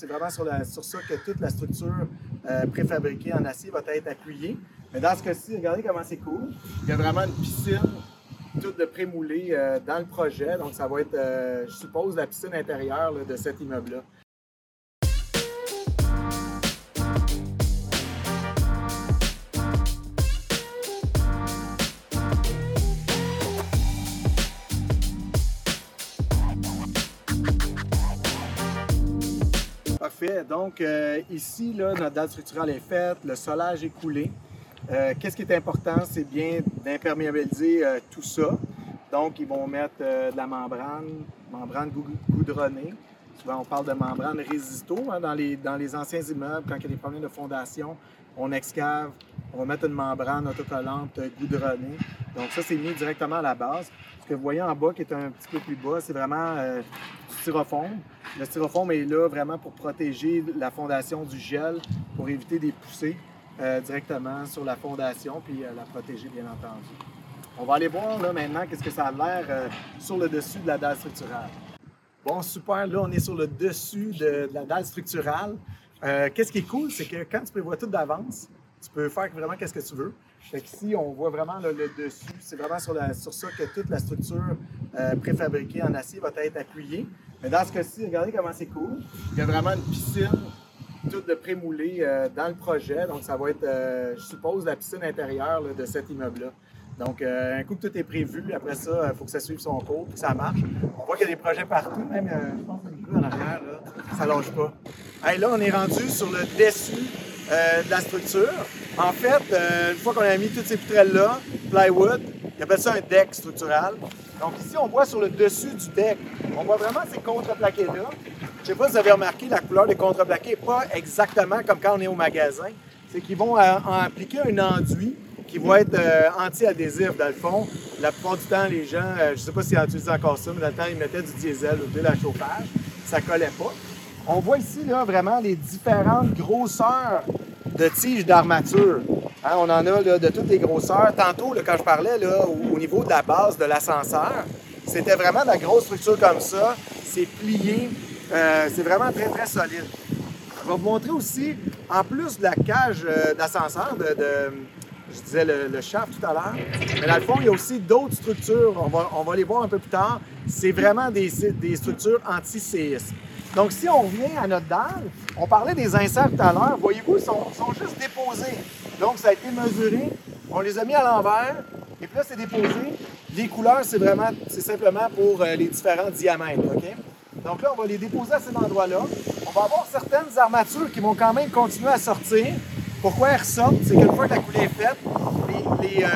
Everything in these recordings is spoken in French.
C'est vraiment sur, ça que toute la structure euh, préfabriquée en acier va être appuyée. Mais dans ce cas-ci, regardez comment c'est cool. Il y a vraiment une piscine toute de prémoulée euh, dans le projet. Donc, ça va être, euh, je suppose, la piscine intérieure de cet immeuble-là. Donc, euh, ici, là, notre dalle structurale est faite, le solage est coulé. Euh, Qu'est-ce qui est important? C'est bien d'imperméabiliser euh, tout ça. Donc, ils vont mettre de la membrane, membrane gou- goudronnée. Souvent, on parle de membrane résisto hein, dans, les, dans les anciens immeubles. Quand il y a des problèmes de fondation, on excave, on va mettre une membrane autocollante goudronnée. Donc, ça, c'est mis directement à la base. Ce que vous voyez en bas, qui est un petit peu plus bas, c'est vraiment du styrofoam. Le styrofoam est là vraiment pour protéger la fondation du gel, pour éviter des poussées euh, directement sur la fondation, puis euh, la protéger, bien entendu. On va aller voir là maintenant qu'est-ce que ça a l'air euh, sur le dessus de la dalle structurale. Bon, super, là on est sur le dessus de, la dalle structurale. Qu'est-ce qui est cool, c'est que quand tu prévois tout d'avance, tu peux faire vraiment qu'est-ce que tu veux. Fait qu'ici, on voit vraiment le dessus. C'est vraiment sur, ça que toute la structure préfabriquée en acier va être appuyée. Mais dans ce cas-ci, regardez comment c'est cool. Il y a vraiment une piscine toute de prémoulée euh, dans le projet. Donc, ça va être, euh, je suppose, la piscine intérieure de cet immeuble-là. Donc, euh, un coup que tout est prévu, après ça, il faut que ça suive son cours, que ça marche. On voit qu'il y a des projets partout, même, je pense, en arrière, là, ça lâche pas. Hey, là, on est rendu sur le dessus de la structure. En fait, une fois qu'on a mis toutes ces poutrelles-là, plywood, ils appellent ça un deck structural. Donc ici, on voit sur le dessus du deck, on voit vraiment ces contreplaqués-là. Je sais pas si vous avez remarqué, la couleur des contreplaqués n'est pas exactement comme quand on est au magasin. C'est qu'ils vont euh, appliquer un enduit qui va être euh, anti-adhésif dans le fond. La plupart du temps, les gens, euh, je ne sais pas s'ils utilisent encore ça, mais dans le temps, ils mettaient du diesel ou de la chauffage. Ça collait pas. On voit ici là, vraiment les différentes grosseurs de tiges d'armature. Hein, on en a de toutes les grosseurs. Tantôt, quand je parlais au, au niveau de la base de l'ascenseur, c'était vraiment de la grosse structure comme ça. C'est plié. Euh, c'est vraiment très, très solide. Je vais vous montrer aussi, en plus de la cage euh, d'ascenseur, de, je disais le, le tout à l'heure, mais dans le fond, il y a aussi d'autres structures. On va, on va les voir un peu plus tard. C'est vraiment des, des structures anti-séisme. Donc, si on revient à notre dalle, on parlait des inserts tout à l'heure. Voyez-vous, ils sont, sont juste déposés. Donc, ça a été mesuré. On les a mis à l'envers. Et puis là, c'est déposé. Les couleurs, c'est vraiment, c'est simplement pour euh, les différents diamètres. Donc là, on va les déposer à cet endroit-là. On va avoir certaines armatures qui vont quand même continuer à sortir. Pourquoi elles ressortent? C'est qu'une fois que la coulée est faite, les- euh,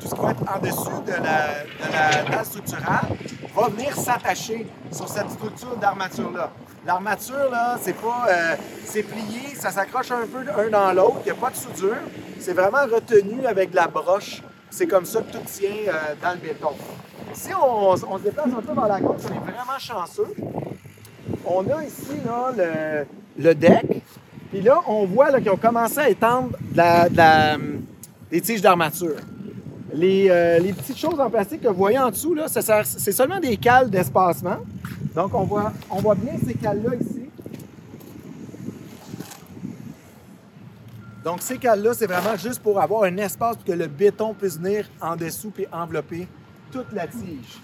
tout ce qui va être en dessous de la, de la structurale va venir s'attacher sur cette structure d'armature-là. L'armature, là, c'est pas... euh, c'est plié, ça s'accroche un peu un dans l'autre, il n'y a pas de soudure. C'est vraiment retenu avec la broche. C'est comme ça que tout tient euh, dans le béton. Si on, se déplace un peu vers la gauche, on est vraiment chanceux. On a ici là, le, le deck. Puis là, on voit qu'ils ont commencé à étendre la- de la, des tiges d'armature. Les, euh, les petites choses en plastique que vous voyez en dessous, c'est seulement des cales d'espacement. Donc, on voit, on voit bien ces cales-là ici. Donc, ces cales-là, c'est vraiment juste pour avoir un espace pour que le béton puisse venir en dessous et envelopper toute la tige.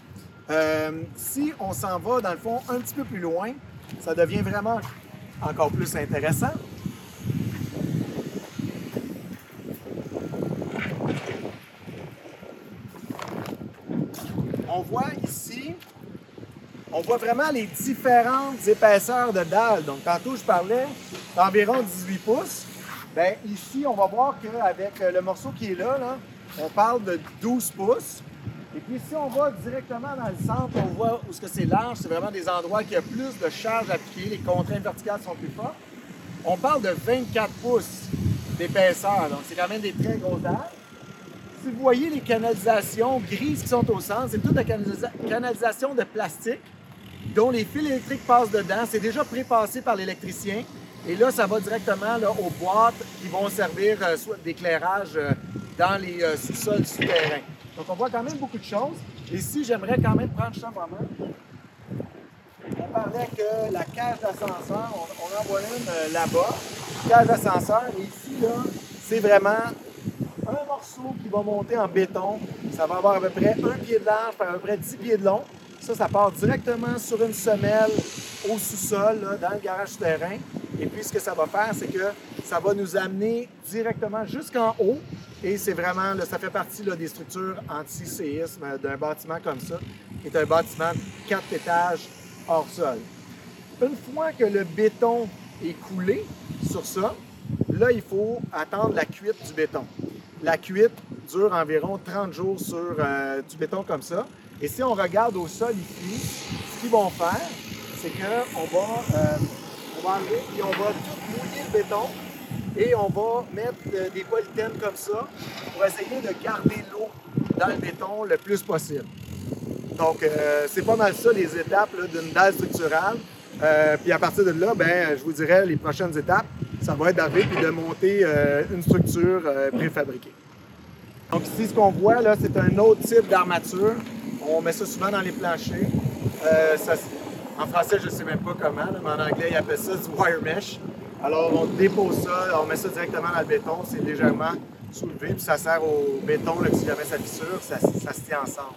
Euh, si on s'en va, dans le fond, un petit peu plus loin, ça devient vraiment encore plus intéressant. On voit ici, on voit vraiment les différentes épaisseurs de dalles. Donc, tantôt, je parlais d'environ 18 pouces. Bien, ici, on va voir qu'avec le morceau qui est là, on parle de 12 pouces. Et puis, si on va directement dans le centre, on voit où c'est large. C'est vraiment des endroits qui a plus de charge appliquée. Les contraintes verticales sont plus fortes. On parle de 24 pouces d'épaisseur. Donc, c'est quand même des très grosses dalles. Si vous voyez les canalisations grises qui sont au centre, c'est toute la canalisa- canalisation de plastique dont les fils électriques passent dedans. C'est déjà prépassé par l'électricien. Et là, ça va directement aux boîtes qui vont servir euh, soit d'éclairage euh, dans les euh, sous-sols souterrains. Donc, on voit quand même beaucoup de choses. Ici, j'aimerais quand même prendre ça moment. On parle parlais que la cage d'ascenseur, on, en voit une là-bas, cage d'ascenseur, et ici, là, c'est vraiment un morceau qui va monter en béton. Ça va avoir à peu près un pied de large, à peu près 10 pieds de long. Ça, ça part directement sur une semelle au sous-sol, dans le garage souterrain. Et puis, ce que ça va faire, c'est que ça va nous amener directement jusqu'en haut. Et c'est vraiment, ça fait partie des structures anti-séisme d'un bâtiment comme ça, qui est un bâtiment de 4 étages hors sol. Une fois que le béton est coulé sur ça, là, il faut attendre la cuite du béton. La cuite dure environ 30 jours sur euh, du béton comme ça. Et si on regarde au sol ici, ce qu'ils vont faire, c'est qu'on va, euh, on va enlever et on va tout mouiller le béton et on va mettre euh, des polythènes comme ça pour essayer de garder l'eau dans le béton le plus possible. Donc, euh, c'est pas mal ça les étapes d'une dalle structurale. Euh, puis à partir de là, ben, je vous dirais les prochaines étapes, ça va être d'arriver et de monter une structure préfabriquée. Donc ici, ce qu'on voit là, c'est un autre type d'armature. On met ça souvent dans les planchers. En français, je ne sais même pas comment, mais en anglais, ils appellent ça du wire mesh. Alors, on dépose ça, on met ça directement dans le béton, c'est légèrement soulevé, puis ça sert au béton, là, si jamais ça fissure, ça, ça se tient ensemble.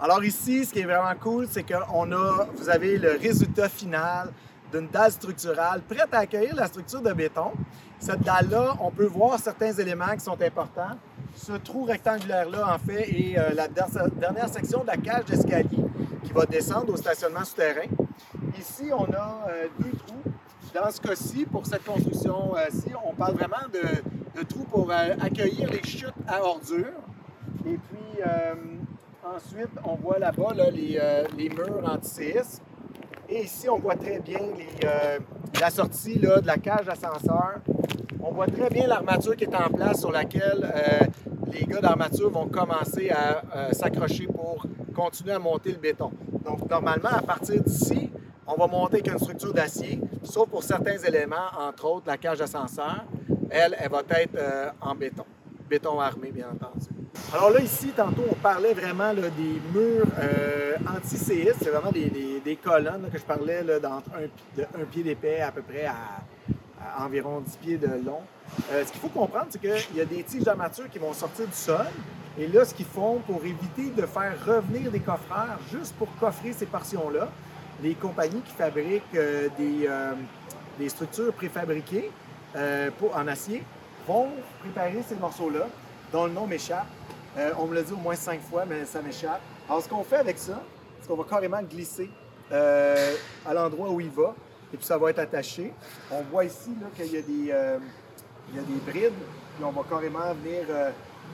Alors ici, ce qui est vraiment cool, c'est que a, vous avez le résultat final d'une dalle structurale prête à accueillir la structure de béton. Cette dalle-là, on peut voir certains éléments qui sont importants. Ce trou rectangulaire-là, en fait, est euh, la der- dernière section de la cage d'escalier qui va descendre au stationnement souterrain. Ici, on a euh, deux trous. Dans ce cas-ci, pour cette construction-ci, on parle vraiment de, trous pour euh, accueillir les chutes à ordures. Et puis, euh, ensuite, on voit là-bas là, les, murs anti-séisme. Et ici, on voit très bien la sortie de la cage d'ascenseur. On voit très bien l'armature qui est en place sur laquelle les gars d'armature vont commencer à s'accrocher pour continuer à monter le béton. Donc, normalement, à partir d'ici, on va monter avec une structure d'acier, sauf pour certains éléments, entre autres la cage d'ascenseur. Elle, elle va être euh, en béton. Béton armé, bien entendu. Alors là, ici, tantôt, on parlait vraiment des murs euh, anti-séistes. C'est vraiment des, des- colonnes que je parlais là, un, pied d'épais à peu près à, à environ 10 pieds de long. Euh, ce qu'il faut comprendre, c'est qu'il y a des tiges d'armature qui vont sortir du sol. Et là, ce qu'ils font pour éviter de faire revenir des coffreurs juste pour coffrer ces portions-là, les compagnies qui fabriquent euh, des, euh, des structures préfabriquées euh, en acier vont préparer ces morceaux-là, dont le nom m'échappe. On me l'a dit au moins cinq fois, mais ça m'échappe. Alors, ce qu'on fait avec ça, c'est qu'on va carrément glisser à l'endroit où il va, et puis ça va être attaché. On voit ici qu'il y a des, il y a des brides, puis on va carrément venir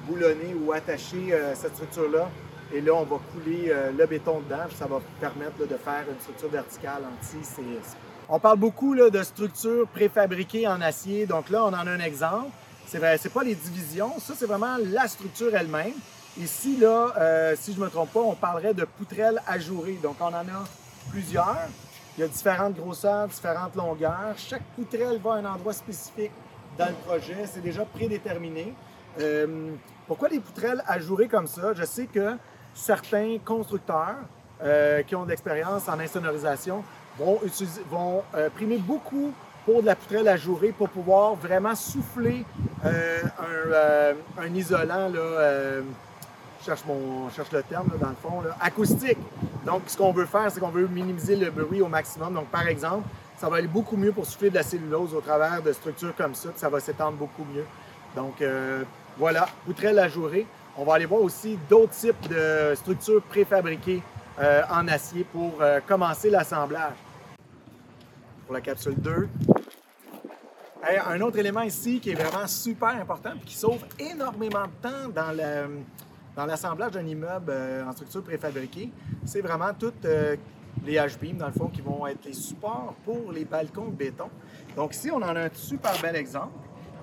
boulonner ou attacher cette structure-là. Et là, on va couler euh, le béton dedans, ça va permettre de faire une structure verticale anti-séisme. On parle beaucoup là, de structures préfabriquées en acier. Donc là, on en a un exemple. C'est vrai, c'est pas les divisions, ça c'est vraiment la structure elle-même. Ici, là, euh, si je ne me trompe pas, on parlerait de poutrelles ajourées. Donc on en a plusieurs. Il y a différentes grosseurs, différentes longueurs. Chaque poutrelle va à un endroit spécifique dans le projet. C'est déjà prédéterminé. Euh, pourquoi des poutrelles ajourées comme ça? Je sais que certains constructeurs euh, qui ont de l'expérience en insonorisation vont, utiliser, euh, primer beaucoup pour de la poutrelle ajourée pour pouvoir vraiment souffler euh, un, isolant, là, je cherche, le terme là, dans le fond, acoustique. Donc, ce qu'on veut faire, c'est qu'on veut minimiser le bruit au maximum. Donc, par exemple, ça va aller beaucoup mieux pour souffler de la cellulose au travers de structures comme ça, puis ça va s'étendre beaucoup mieux. Donc, voilà, poutrelle ajourée. On va aller voir aussi d'autres types de structures préfabriquées euh, en acier pour euh, commencer l'assemblage. Pour la capsule 2. Hey, un autre élément ici qui est vraiment super important et qui sauve énormément de temps dans l'assemblage d'un immeuble euh, en structure préfabriquée, c'est vraiment toutes les H-beams, dans le fond, qui vont être les supports pour les balcons de béton. Donc ici, on en a un super bel exemple.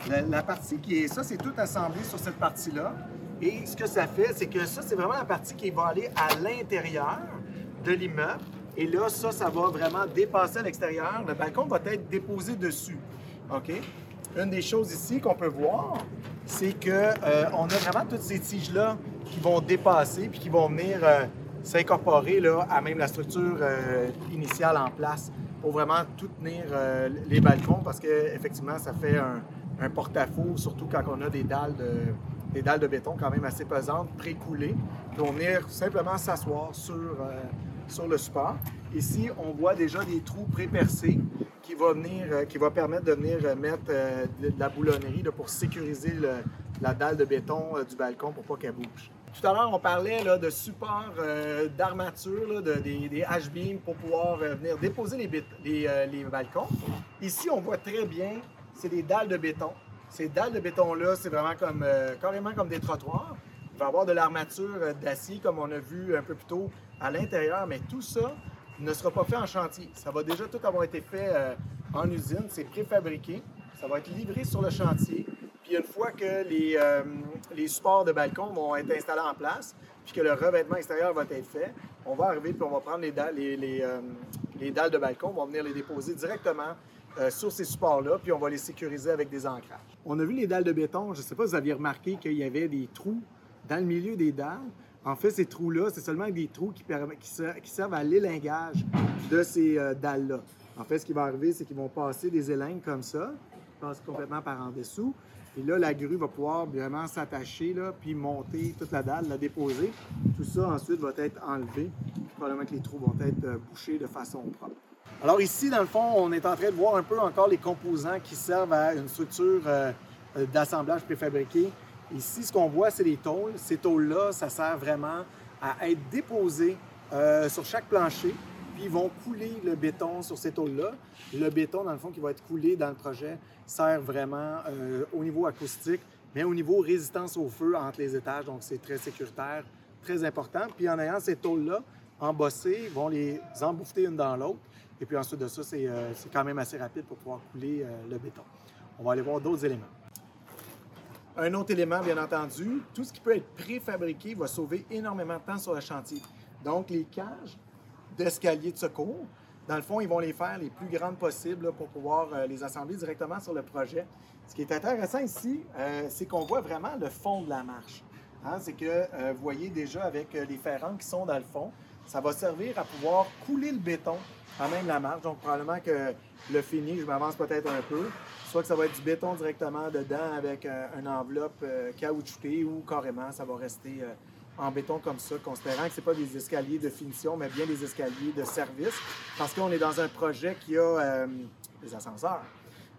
La, la partie qui est, ça, c'est tout assemblé sur cette partie-là. Et ce que ça fait, c'est que ça, c'est vraiment la partie qui va aller à l'intérieur de l'immeuble. Et là, ça, ça va vraiment dépasser à l'extérieur. Le balcon va être déposé dessus. OK? Une des choses ici qu'on peut voir, c'est qu'on a vraiment toutes ces tiges-là qui vont dépasser puis qui vont venir euh, s'incorporer à même la structure initiale en place pour vraiment tout tenir les balcons parce qu'effectivement, ça fait un, un porte-à-faux, surtout quand on a des dalles de, des dalles de béton quand même assez pesantes, pré-coulées. Puis on venir simplement s'asseoir sur, euh, sur le support. Ici, on voit déjà des trous pré-percés qui va, venir, euh, qui permettre de venir euh, mettre de, la boulonnerie pour sécuriser la dalle de béton du balcon pour pas qu'elle bouge. Tout à l'heure, on parlait de support d'armature, de, des, H-beams pour pouvoir venir déposer les balcons. Ici, on voit très bien, c'est des dalles de béton ces dalles de béton-là, c'est vraiment comme, euh, carrément comme des trottoirs. Il va y avoir de l'armature euh, d'acier, comme on a vu un peu plus tôt, à l'intérieur, mais tout ça ne sera pas fait en chantier. Ça va déjà tout avoir été fait euh, en usine, c'est préfabriqué. Ça va être livré sur le chantier. Puis une fois que les, supports de balcon vont être installés en place, puis que le revêtement extérieur va être fait, on va arriver puis on va prendre les dalles, les, les dalles de balcon, on va venir les déposer directement euh, sur ces supports-là, puis on va les sécuriser avec des ancrages. On a vu les dalles de béton. Je ne sais pas si vous aviez remarqué qu'il y avait des trous dans le milieu des dalles. En fait, ces trous-là, c'est seulement des trous qui, servent à l'élingage de ces euh, dalles-là. En fait, ce qui va arriver, c'est qu'ils vont passer des élingues comme ça, passent complètement par en dessous. Et là, la grue va pouvoir vraiment s'attacher, puis monter toute la dalle, la déposer. Tout ça, ensuite, va être enlevé. Probablement que les trous vont être euh, bouchés de façon propre. Alors ici, dans le fond, on est en train de voir un peu encore les composants qui servent à une structure euh, euh, d'assemblage préfabriqué. Ici, ce qu'on voit, c'est les tôles. Ces tôles-là, ça sert vraiment à être déposées euh, sur chaque plancher, puis ils vont couler le béton sur ces tôles-là. Le béton, dans le fond, qui va être coulé dans le projet, sert vraiment au niveau acoustique, mais au niveau résistance au feu entre les étages, donc c'est très sécuritaire, très important. Puis en ayant ces tôles-là embossées, ils vont les embouffer une dans l'autre. Et puis ensuite de ça, euh, c'est quand même assez rapide pour pouvoir couler euh, le béton. On va aller voir d'autres éléments. Un autre élément, bien entendu, tout ce qui peut être préfabriqué va sauver énormément de temps sur le chantier. Donc, les cages d'escalier de secours, dans le fond, ils vont les faire les plus grandes possibles pour pouvoir euh, les assembler directement sur le projet. Ce qui est intéressant ici, c'est qu'on voit vraiment le fond de la marche. Hein. C'est que vous voyez déjà avec les ferrants qui sont dans le fond, ça va servir à pouvoir couler le béton à même la marche. Donc, probablement que le fini, je m'avance peut-être un peu. Soit que ça va être du béton directement dedans avec euh, une enveloppe euh, caoutchoutée ou carrément, ça va rester euh, en béton comme ça, considérant que ce pas des escaliers de finition, mais bien des escaliers de service, parce qu'on est dans un projet qui a des ascenseurs.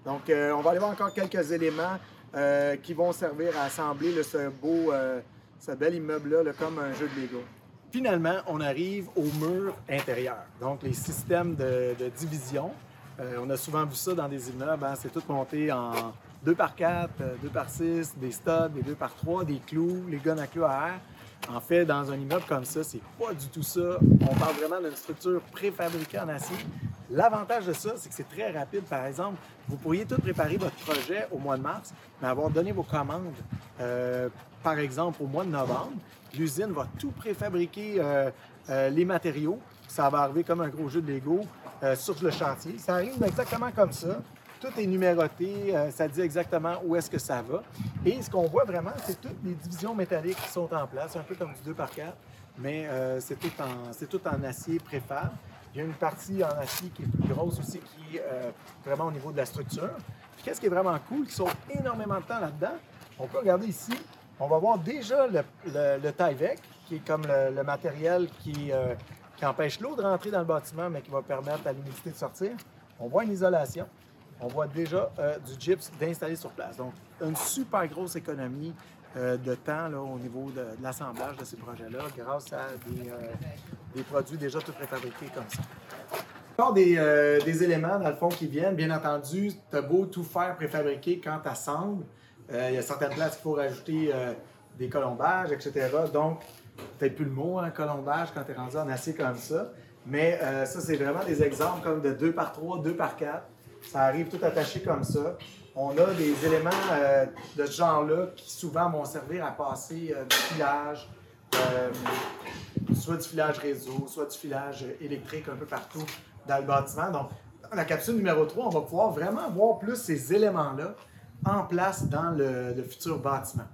Donc, on va aller voir encore quelques éléments qui vont servir à assembler ce beau, ce bel immeuble-là comme un jeu de Lego. Finalement, on arrive au mur intérieur, donc les systèmes de, division. Euh, on a souvent vu ça dans des immeubles, hein. c'est tout monté en 2 par 4, 2 euh, par 6, des studs, des 2 par 3, des clous, les guns à clous à air. En fait, dans un immeuble comme ça, c'est pas du tout ça. On parle vraiment d'une structure préfabriquée en acier. L'avantage de ça, c'est que c'est très rapide. Par exemple, vous pourriez tout préparer votre projet au mois de mars, mais avoir donné vos commandes, euh, par exemple, au mois de novembre. L'usine va tout préfabriquer euh, euh, les matériaux. Ça va arriver comme un gros jeu de Lego sur le chantier. Ça arrive exactement comme ça. Tout est numéroté, ça dit exactement où est-ce que ça va. Et ce qu'on voit vraiment, c'est toutes les divisions métalliques qui sont en place, un peu comme du 2 par 4 mais c'est tout, en, tout en acier préfab. Il y a une partie en acier qui est plus grosse aussi, qui est euh, vraiment au niveau de la structure. qu'est-ce qui est vraiment cool, qui sauve énormément de temps là-dedans, on peut regarder ici, on va voir déjà le, le, Tyvek, qui est comme le, matériel qui, euh, qui empêche l'eau de rentrer dans le bâtiment, mais qui va permettre à l'humidité de sortir. On voit une isolation. On voit déjà euh, du gyps d'installer sur place. Donc, une super grosse économie de temps là, au niveau de, l'assemblage de ces projets-là grâce à des, euh, produits déjà tout préfabriqués comme ça. Encore des, euh, des, éléments, dans le fond, qui viennent. Bien entendu, tu as beau tout faire préfabriquer quand tu assembles. Il y a certaines places qu'il faut rajouter des colombages, etc. Donc, peut-être plus le mot, un hein, colombage, quand tu es rendu en acier comme ça. Mais ça, c'est vraiment des exemples comme de 2 par 3, 2 par 4. Ça arrive tout attaché comme ça on a des éléments euh, de ce genre-là qui souvent vont servir à passer euh, du filage, euh, soit du filage réseau, soit du filage électrique un peu partout dans le bâtiment. Donc, dans la capsule numéro 3, on va pouvoir vraiment voir plus ces éléments-là en place dans le futur bâtiment.